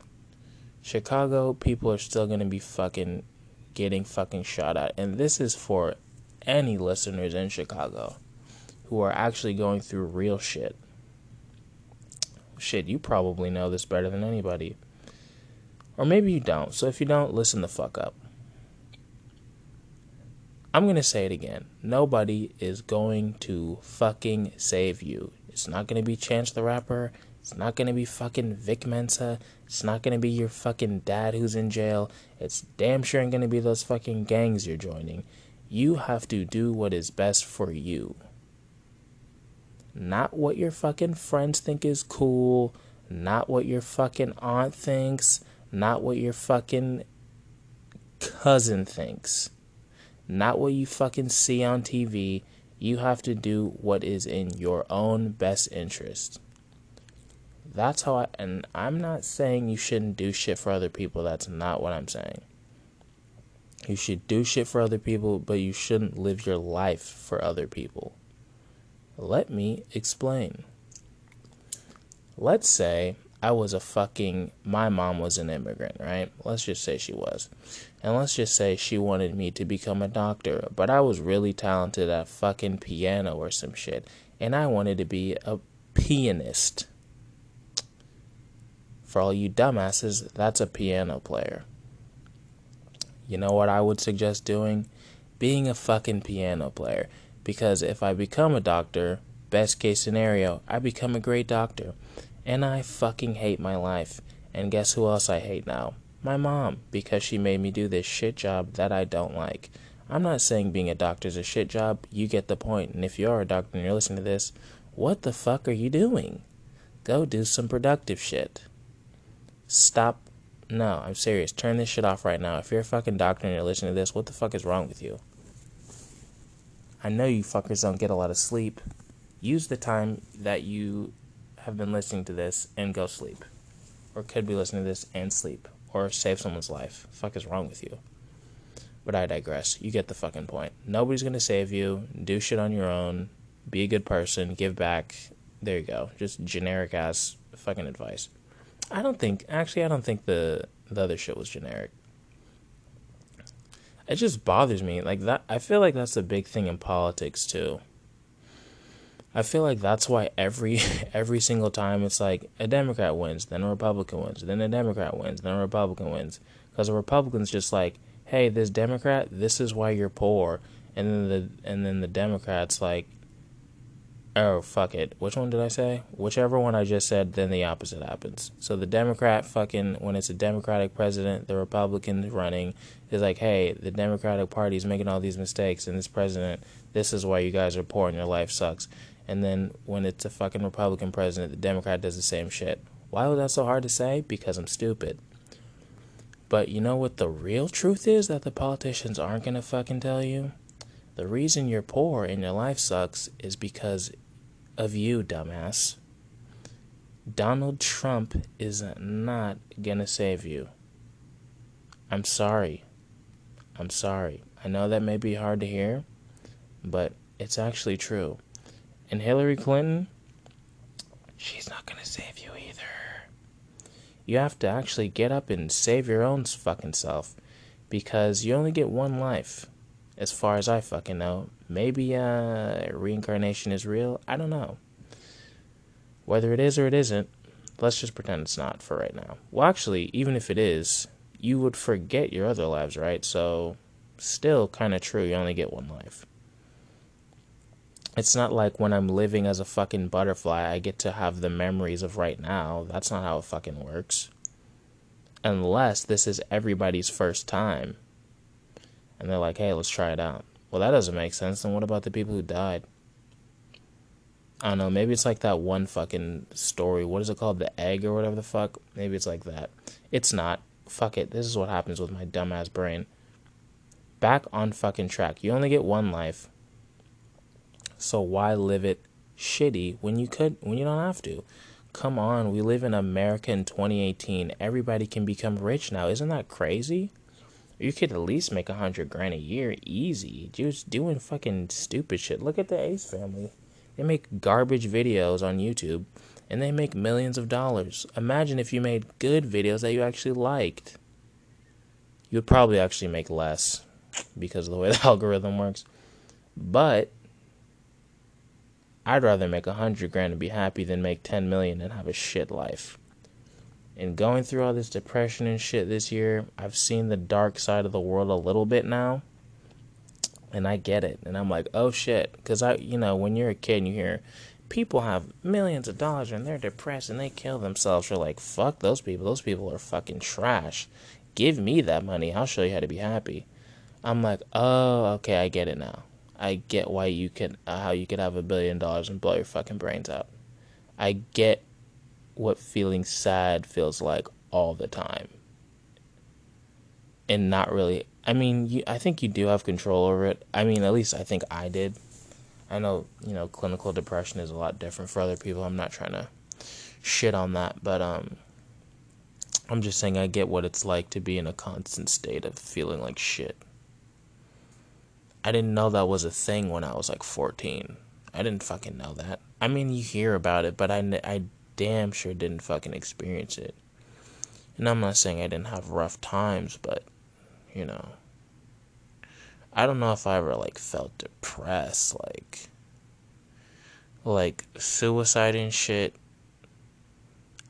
Chicago people are still going to be fucking getting fucking shot at. And this is for any listeners in Chicago who are actually going through real shit. Shit, you probably know this better than anybody. Or maybe you don't. So if you don't, listen the fuck up. I'm going to say it again. Nobody is going to fucking save you. It's not going to be Chance the Rapper. It's not going to be fucking Vic Mensa. It's not to be your fucking dad who's in jail. It's damn sure ain't to be those fucking gangs you're joining. You have to do what is best for you. Not what your fucking friends think is cool. Not what your fucking aunt thinks. Not what your fucking cousin thinks. Not what you fucking see on TV. You have to do what is in your own best interest. That's how I, and I'm not saying you shouldn't do shit for other people. That's not what I'm saying. You should do shit for other people, but you shouldn't live your life for other people. Let me explain. Let's say I was a fucking, my mom was an immigrant, right? Let's just say she was. And let's just say she wanted me to become a doctor, but I was really talented at fucking piano or some shit, and I wanted to be a pianist. For all you dumbasses, that's a piano player. You know what I would suggest doing? Being a fucking piano player. Because if I become a doctor, best case scenario, I become a great doctor. And I fucking hate my life. And guess who else I hate now? My mom, because she made me do this shit job that I don't like. I'm not saying being a doctor is a shit job, you get the point. And if you are a doctor and you're listening to this, what the fuck are you doing? Go do some productive shit. Stop. No, I'm serious. Turn this shit off right now. If you're a fucking doctor and you're listening to this, what the fuck is wrong with you? I know you fuckers don't get a lot of sleep. Use the time that you have been listening to this and go sleep. Or could be listening to this and sleep or save someone's life. The fuck is wrong with you? But I digress. You get the fucking point. Nobody's gonna save you. Do shit on your own. Be a good person. Give back. There you go. Just generic ass fucking advice. I don't think. Actually, I don't think the the other shit was generic. It just bothers me. Like that. I feel like that's a big thing in politics too. I feel like that's why every every single time it's like a Democrat wins, then a Republican wins, then a Democrat wins, then a Republican wins, because a Republican's just like, hey, this Democrat, this is why you're poor, and then the and then the Democrats like, oh fuck it, which one did I say? Whichever one I just said, then the opposite happens. So the Democrat fucking when it's a Democratic president, the Republican running is like, hey, the Democratic Party is making all these mistakes, and this president, this is why you guys are poor and your life sucks and then when it's a fucking Republican president, the Democrat does the same shit. Why was that so hard to say? Because I'm stupid. But you know what the real truth is that the politicians aren't gonna fucking tell you? The reason you're poor and your life sucks is because of you, dumbass. Donald Trump is not gonna save you. I'm sorry. I'm sorry. I know that may be hard to hear, but it's actually true. And Hillary Clinton, she's not gonna save you either. You have to actually get up and save your own fucking self because you only get one life, as far as I fucking know. Maybe uh, reincarnation is real. I don't know. Whether it is or it isn't, let's just pretend it's not for right now. Well, actually, even if it is, you would forget your other lives, right? So, still kind of true. You only get one life. It's not like when I'm living as a fucking butterfly, I get to have the memories of right now. That's not how it fucking works. Unless this is everybody's first time. And they're like, hey, let's try it out. Well, that doesn't make sense. Then what about the people who died? I don't know. Maybe it's like that one fucking story. What is it called? The egg or whatever the fuck? Maybe it's like that. It's not. Fuck it. This is what happens with my dumbass brain. Back on fucking track. You only get one life. So why live it shitty when you could when you don't have to? Come on, we live in America in 2018. Everybody can become rich now. Isn't that crazy? You could at least make a hundred grand a year easy. Just doing fucking stupid shit. Look at the Ace family. They make garbage videos on YouTube and they make millions of dollars. Imagine if you made good videos that you actually liked. You would probably actually make less because of the way the algorithm works. But I'd rather make a hundred grand and be happy than make ten million and have a shit life. And going through all this depression and shit this year, I've seen the dark side of the world a little bit now and I get it. And I'm like, oh shit, because I, you know, when you're a kid and you hear people have millions of dollars and they're depressed and they kill themselves, you're like, fuck those people. Those people are fucking trash. Give me that money. I'll show you how to be happy. I'm like, oh, okay, I get it now. I get why you can, uh, how you could have a billion dollars and blow your fucking brains out. I get what feeling sad feels like all the time. And not really I mean, you, I think you do have control over it. I mean, at least I think I did. I know, you know, clinical depression is a lot different for other people. I'm not trying to shit on that, but um I'm just saying I get what it's like to be in a constant state of feeling like shit. I didn't know that was a thing when I was like 14. I didn't fucking know that. I mean, you hear about it, but I, I damn sure didn't fucking experience it. And I'm not saying I didn't have rough times, but you know. I don't know if I ever like felt depressed, like like suicide and shit.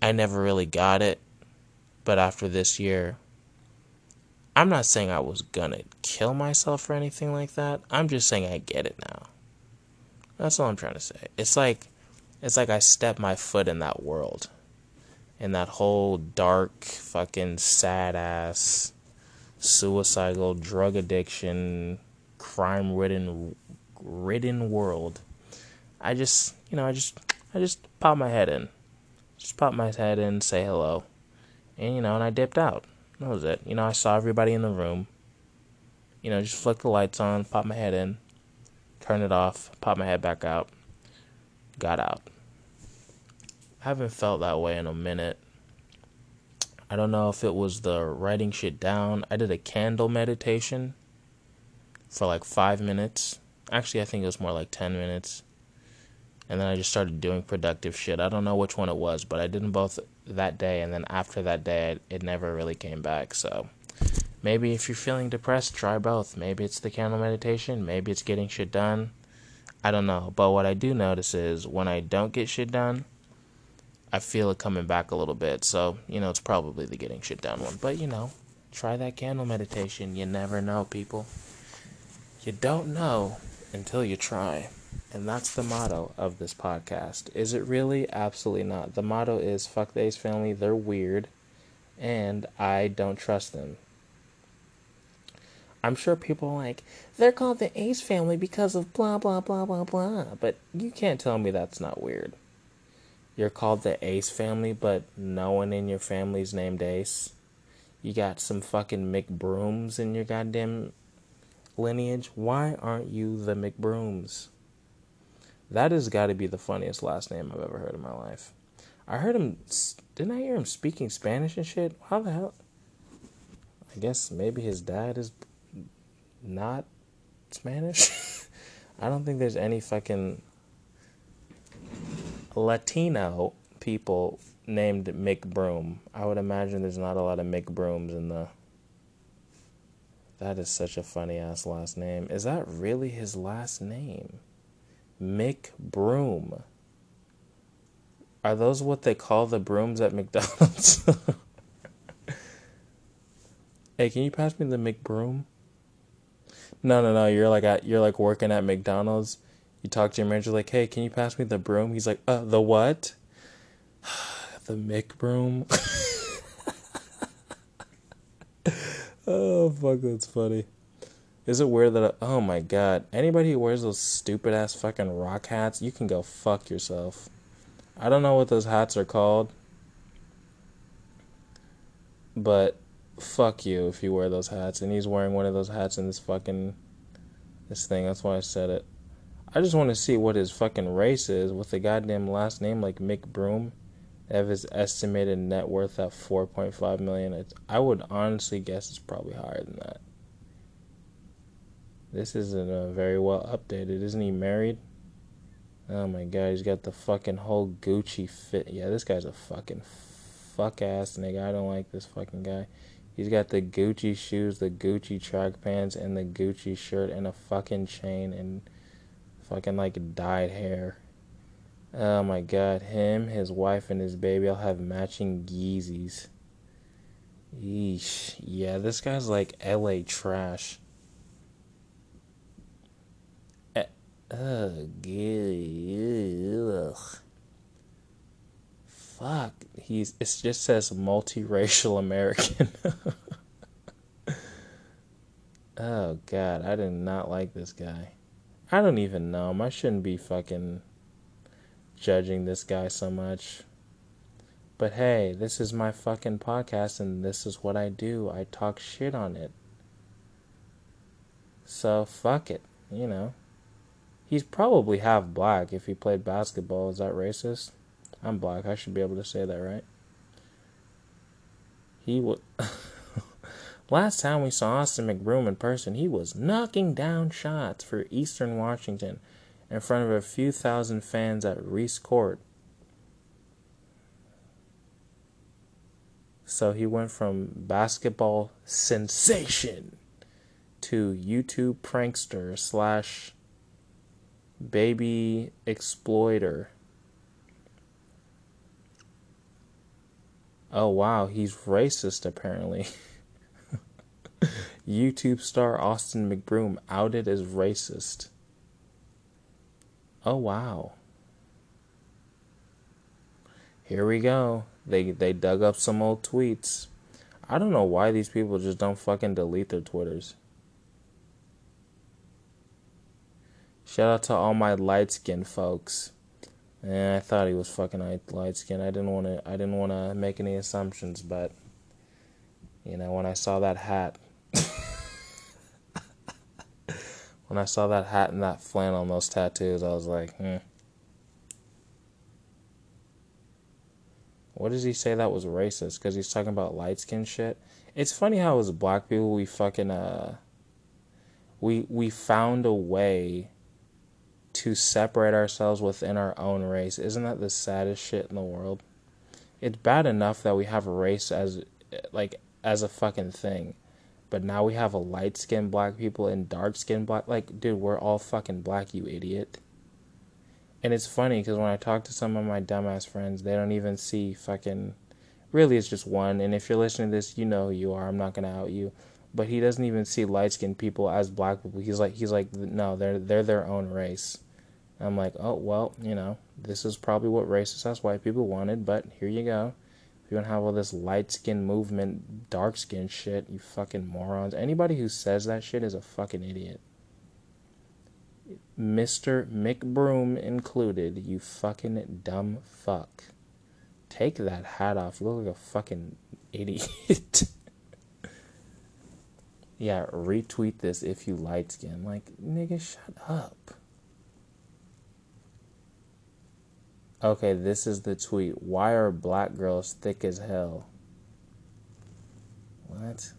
I never really got it. But after this year, I'm not saying I was gonna kill myself or anything like that. I'm just saying I get it now. That's all I'm trying to say. It's like it's like I stepped my foot in that world. In that whole dark, fucking sad ass suicidal, drug addiction, crime ridden ridden world. I just you know, I just I just pop my head in. Just pop my head in, say hello. And you know, and I dipped out. That was it. You know, I saw everybody in the room. You know, just flick the lights on, pop my head in, turn it off, pop my head back out, got out. I haven't felt that way in a minute. I don't know if it was the writing shit down. I did a candle meditation for like five minutes. Actually, I think it was more like 10 minutes. And then I just started doing productive shit. I don't know which one it was, but I did them both that day. And then after that day, it never really came back. So maybe if you're feeling depressed, try both. Maybe it's the candle meditation. Maybe it's getting shit done. I don't know. But what I do notice is when I don't get shit done, I feel it coming back a little bit. So, you know, it's probably the getting shit done one. But, you know, try that candle meditation. You never know, people. You don't know until you try. And that's the motto of this podcast. Is it really? Absolutely not. The motto is fuck the Ace family, they're weird, and I don't trust them. I'm sure people are like, they're called the Ace family because of blah, blah, blah, blah, blah. But you can't tell me that's not weird you're called the Ace family, but no one in your family's named Ace. You got some fucking McBrooms in your goddamn lineage. Why aren't you the McBrooms? That has got to be the funniest last name I've ever heard in my life. I heard him. Didn't I hear him speaking Spanish and shit? How the hell? I guess maybe his dad is not Spanish. I don't think there's any fucking Latino people named McBroom. I would imagine there's not a lot of McBrooms in the. That is such a funny ass last name. Is that really his last name? McBroom. Are those what they call the brooms at McDonald's? hey, can you pass me the McBroom? No, no, no. You're like at you're like working at McDonald's. You talk to your manager like, "Hey, can you pass me the broom?" He's like, "Uh, the what?" the McBroom. oh fuck, that's funny. Is it weird that I, oh my god, anybody who wears those stupid ass fucking rock hats, you can go fuck yourself. I don't know what those hats are called. But fuck you if you wear those hats and he's wearing one of those hats in this fucking this thing. That's why I said it. I just want to see what his fucking race is with a goddamn last name like McBroom. They have his estimated net worth at 4.5 million. I would honestly guess it's probably higher than that. This isn't uh, very well updated. Isn't he married? Oh my god, he's got the fucking whole Gucci fit. Yeah, this guy's a fucking fuck ass nigga. I don't like this fucking guy. He's got the Gucci shoes, the Gucci track pants, and the Gucci shirt, and a fucking chain, and fucking like dyed hair. Oh my god, him, his wife, and his baby all have matching Yeezys. Yeesh. Yeah, this guy's like LA trash. Ugh, ugh. Fuck. He's it just says multiracial American. oh god, I did not like this guy. I don't even know him. I shouldn't be fucking judging this guy so much. But hey, this is my fucking podcast and this is what I do. I talk shit on it. So fuck it, you know. He's probably half black if he played basketball. Is that racist? I'm black. I should be able to say that, right? He was. Last time we saw Austin McBroom in person, he was knocking down shots for Eastern Washington in front of a few thousand fans at Reese Court. So he went from basketball sensation to YouTube prankster slash baby exploiter. Oh wow, he's racist apparently. YouTube star Austin McBroom outed as racist. Oh wow. Here we go. They they dug up some old tweets. I don't know why these people just don't fucking delete their Twitters. Shout out to all my light skinned folks. And I thought he was fucking light skinned. I didn't want to. I didn't want to make any assumptions, but you know, when I saw that hat, when I saw that hat and that flannel and those tattoos, I was like, hmm. What does he say that was racist? Because he's talking about light skin shit. It's funny how as black people we fucking uh. We we found a way to separate ourselves within our own race. Isn't that the saddest shit in the world? It's bad enough that we have race as like as a fucking thing. But now we have a light skinned black people and dark skinned black like dude, we're all fucking black, you idiot. And it's funny because when I talk to some of my dumbass friends, they don't even see fucking really it's just one and if you're listening to this, you know who you are. I'm not gonna out you but he doesn't even see light skinned people as black people. He's like he's like no, they're they're their own race. I'm like, oh well, you know, this is probably what racist ass white people wanted, but here you go. You to have all this light skin movement, dark skin shit, you fucking morons. Anybody who says that shit is a fucking idiot. Mr. McBroom included, you fucking dumb fuck. Take that hat off. You look like a fucking idiot. yeah, retweet this if you light skin. Like, nigga, shut up. Okay, this is the tweet. Why are black girls thick as hell? What?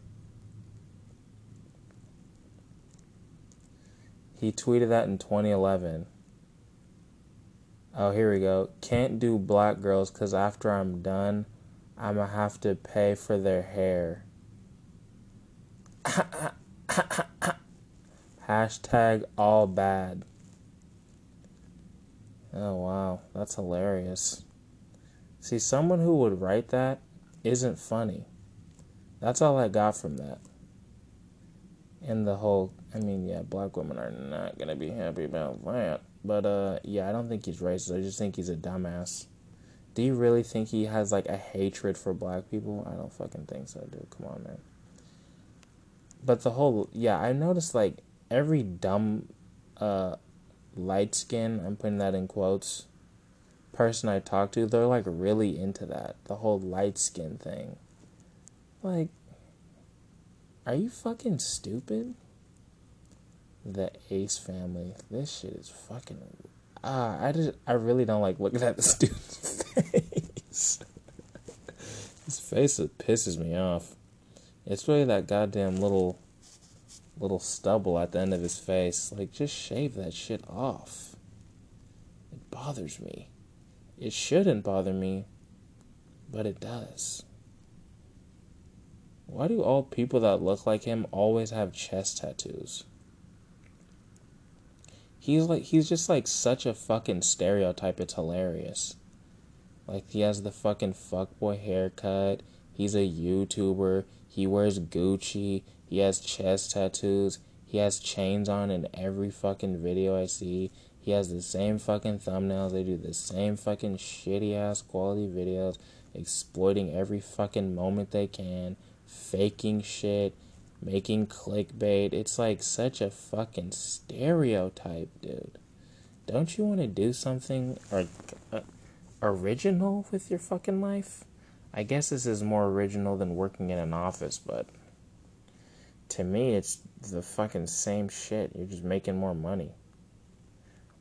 He tweeted that in 2011. Oh, here we go. Can't do black girls because after I'm done, I'm going to have to pay for their hair. Hashtag all bad. Oh, wow. That's hilarious. See, someone who would write that isn't funny. That's all I got from that. And the whole, I mean, yeah, black women are not going to be happy about that. But, uh, yeah, I don't think he's racist. I just think he's a dumbass. Do you really think he has, like, a hatred for black people? I don't fucking think so, dude. Come on, man. But the whole, yeah, I noticed, like, every dumb, uh, light skin, I'm putting that in quotes, person I talk to, they're like really into that. The whole light skin thing. Like, are you fucking stupid? The Ace family. This shit is fucking. Ah, I just, I really don't like looking at this dude's face. His face pisses me off. It's really that goddamn little little stubble at the end of his face. Like, just shave that shit off. It bothers me. It shouldn't bother me, but it does. Why do all people that look like him always have chest tattoos? He's like he's just like such a fucking stereotype. It's hilarious. Like he has the fucking fuckboy haircut. He's a YouTuber. He wears Gucci. He has chest tattoos. He has chains on in every fucking video I see. He has the same fucking thumbnails. They do the same fucking shitty ass quality videos, exploiting every fucking moment they can, faking shit, making clickbait. It's like such a fucking stereotype, dude. Don't you want to do something or, uh, original with your fucking life? I guess this is more original than working in an office, but to me, it's the fucking same shit. You're just making more money.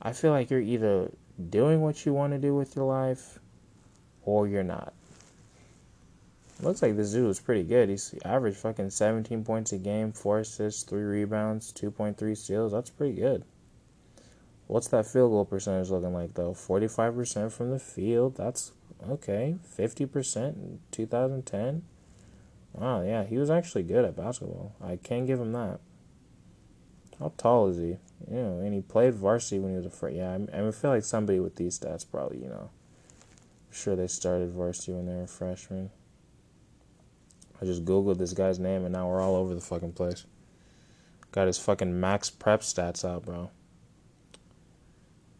I feel like you're either doing what you want to do with your life or you're not. Looks like the dude is pretty good. He's average fucking 17 points a game, 4 assists, 3 rebounds, 2.3 steals. That's pretty good. What's that field goal percentage looking like though? 45% from the field. That's okay. 50% in 2010. Wow, yeah, he was actually good at basketball. I can give him that. How tall is he? You know, and he played varsity when he was a freshman. Yeah, I, I feel like somebody with these stats probably, you know, sure they started varsity when they were freshmen. I just googled this guy's name and now we're all over the fucking place. Got his fucking max prep stats out, bro.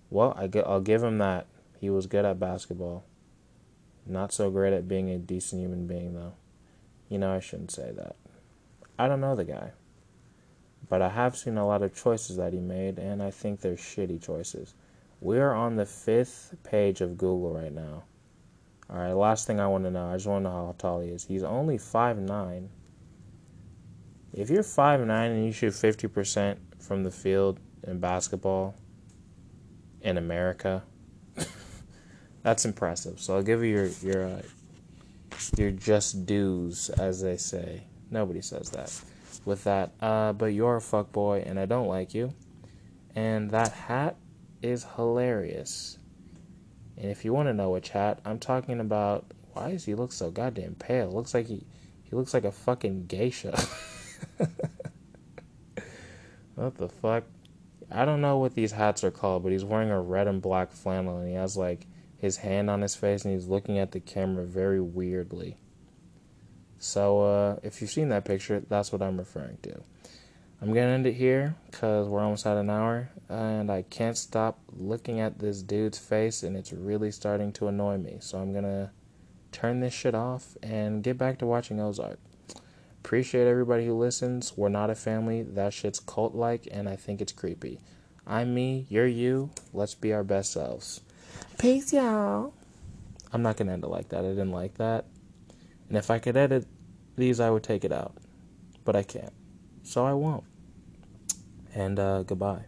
Well, I get, I'll give him that. He was good at basketball. Not so great at being a decent human being, though. You know, I shouldn't say that. I don't know the guy. But I have seen a lot of choices that he made, and I think they're shitty choices. We are on the fifth page of Google right now. Alright, last thing I want to know. I just want to know how tall he is. He's only five nine. If you're five nine and you shoot 50% from the field in basketball in America, that's impressive. So I'll give you your, your uh, your just dues, as they say. Nobody says that. With that, uh, but you're a fuckboy and I don't like you. And that hat is hilarious. And if you want to know which hat, I'm talking about. Why does he look so goddamn pale? Looks like he he looks like a fucking geisha. what the fuck? I don't know what these hats are called, but he's wearing a red and black flannel and he has like his hand on his face and he's looking at the camera very weirdly. So, uh, if you've seen that picture, that's what I'm referring to. I'm going to end it here because we're almost at an hour and I can't stop looking at this dude's face and it's really starting to annoy me. So, I'm going to turn this shit off and get back to watching Ozark. Appreciate everybody who listens. We're not a family. That shit's cult like and I think it's creepy. I'm me, you're you. Let's be our best selves. Peace, y'all. I'm not going to end it like that. I didn't like that. And if I could edit these, I would take it out. But I can't. So I won't. And uh, goodbye.